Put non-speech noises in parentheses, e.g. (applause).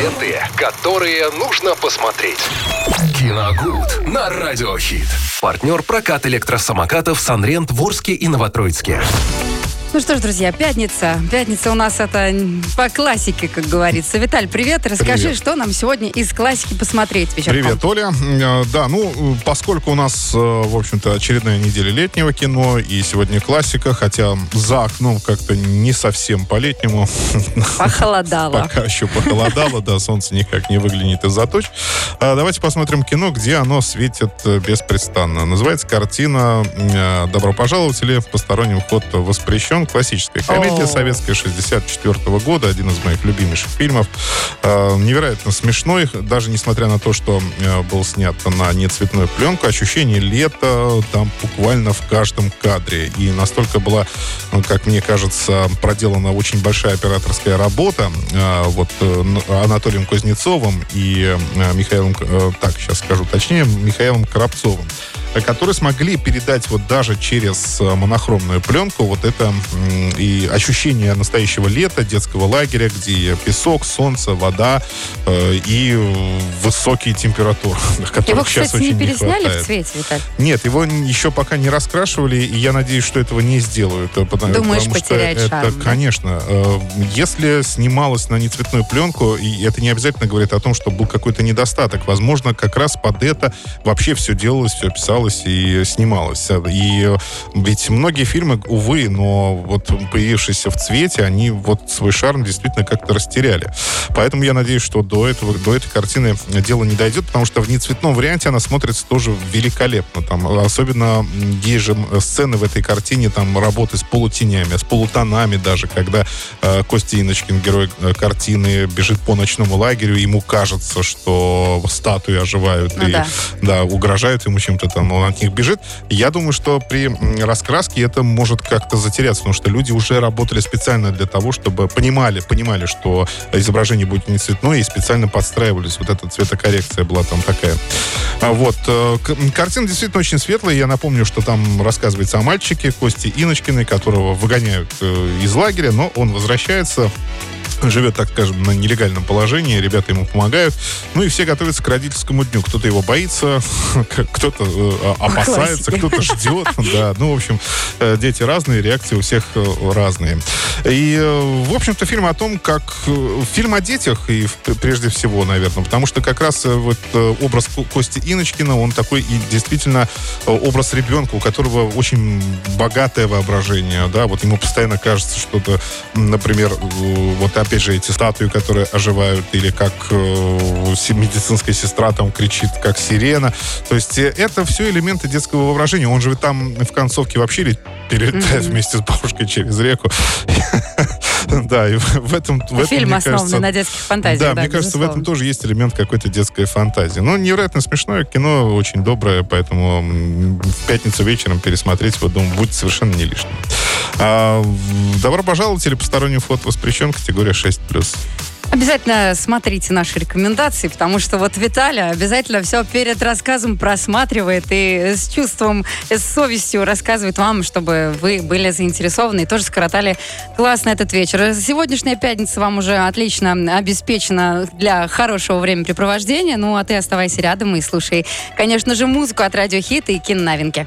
Ленты, которые нужно посмотреть. Киногуд на Радиохит. Партнер прокат электросамокатов Санрент в Орске и Новотроицке. Ну что ж, друзья, пятница. Пятница у нас это по классике, как говорится. Виталь, привет. Расскажи, Привет. что нам сегодня из классики посмотреть вечерком. Привет, Оля. Э, Да, ну, поскольку у нас, э, в общем-то, очередная неделя летнего кино, и сегодня классика, хотя за окном как-то не совсем по-летнему. Похолодало. (laughs) Пока еще похолодало, да, солнце никак не выглянет из-за туч. А, Давайте посмотрим кино, где оно светит беспрестанно. Называется картина э, «Добро пожаловать» или «В постороннем вход воспрещен». Классическая комедия О. советская 64 года, один из моих любимейших фильмов. Э, Невероятно смешной, даже несмотря на то, что э, был снят на нецветную пленку, ощущение лета там буквально в каждом кадре. И настолько была, ну, как мне кажется, проделана очень большая операторская работа э, вот э, Анатолием Кузнецовым и э, Михаилом, э, так, сейчас скажу точнее, Михаилом Коробцовым которые смогли передать вот даже через э, монохромную пленку вот это и ощущение настоящего лета, детского лагеря, где песок, солнце, вода э, и э, высокие температуры, (laughs) которых Его, сейчас кстати, не очень пересняли хватает. в цвете, Виталь? Нет, его еще пока не раскрашивали, и я надеюсь, что этого не сделают. э, потому- Думаешь, потому что это, шарм, да? конечно. э, Если снималось на нецветную пленку, и это не обязательно говорит о том, что был какой-то недостаток. Возможно, как раз под это вообще все делалось, все писалось и снималось. И ведь многие фильмы, увы, но вот появившиеся в цвете, они вот свой шарм действительно как-то растеряли. Поэтому я надеюсь, что до этого, до этой картины дело не дойдет, потому что в нецветном варианте она смотрится тоже великолепно. Там, особенно есть же сцены в этой картине, там, работы с полутенями, с полутонами даже, когда э, Костя Иночкин, герой э, картины, бежит по ночному лагерю, ему кажется, что статуи оживают Ну и да. да, угрожают ему чем-то там, он от них бежит. Я думаю, что при раскраске это может как-то затеряться, потому что люди уже работали специально для того, чтобы понимали, понимали, что изображение будет не цветное, и специально подстраивались. Вот эта цветокоррекция была там такая. А Вот. э, Картина действительно очень светлая. Я напомню, что там рассказывается о мальчике Косте Иночкиной, которого выгоняют э, из лагеря, но он возвращается живет, так скажем, на нелегальном положении, ребята ему помогают, ну и все готовятся к родительскому дню. Кто-то его боится, (laughs) кто-то э, опасается, Классика. кто-то ждет, (laughs) да, ну, в общем, э, дети разные, реакции у всех э, разные. И, э, в общем-то, фильм о том, как... э, Фильм о детях, и прежде всего, наверное, потому что как раз э, вот э, образ Ко- Кости Иночкина, он такой и действительно э, образ ребенка, у которого очень богатое воображение, да, вот ему постоянно кажется что-то, например, э, вот опять же эти статуи, которые оживают, или как э, медицинская сестра там кричит, как сирена. То есть э, это все элементы детского воображения. Он же там в концовке вообще перелетает Мгм. (laughs) вместе с бабушкой через реку. (laughs) Да, и в этом... в этом, Фильм мне основанный кажется, на детских фантазиях. да, мне кажется, в этом безусловно. тоже есть элемент какой-то детской фантазии. Но невероятно смешное кино, очень доброе, поэтому в пятницу вечером пересмотреть, вот, думаю, будет совершенно не лишним. А, добро пожаловать или посторонний вход воспрещен, категория 6+. Обязательно смотрите наши рекомендации, потому что вот Виталя обязательно все перед рассказом просматривает и с чувством, с совестью рассказывает вам, чтобы вы были заинтересованы и тоже скоротали классно этот вечер. Сегодняшняя пятница вам уже отлично обеспечена для хорошего времяпрепровождения. Ну, а ты оставайся рядом и слушай, конечно же, музыку от Радио Хит и киноновинки.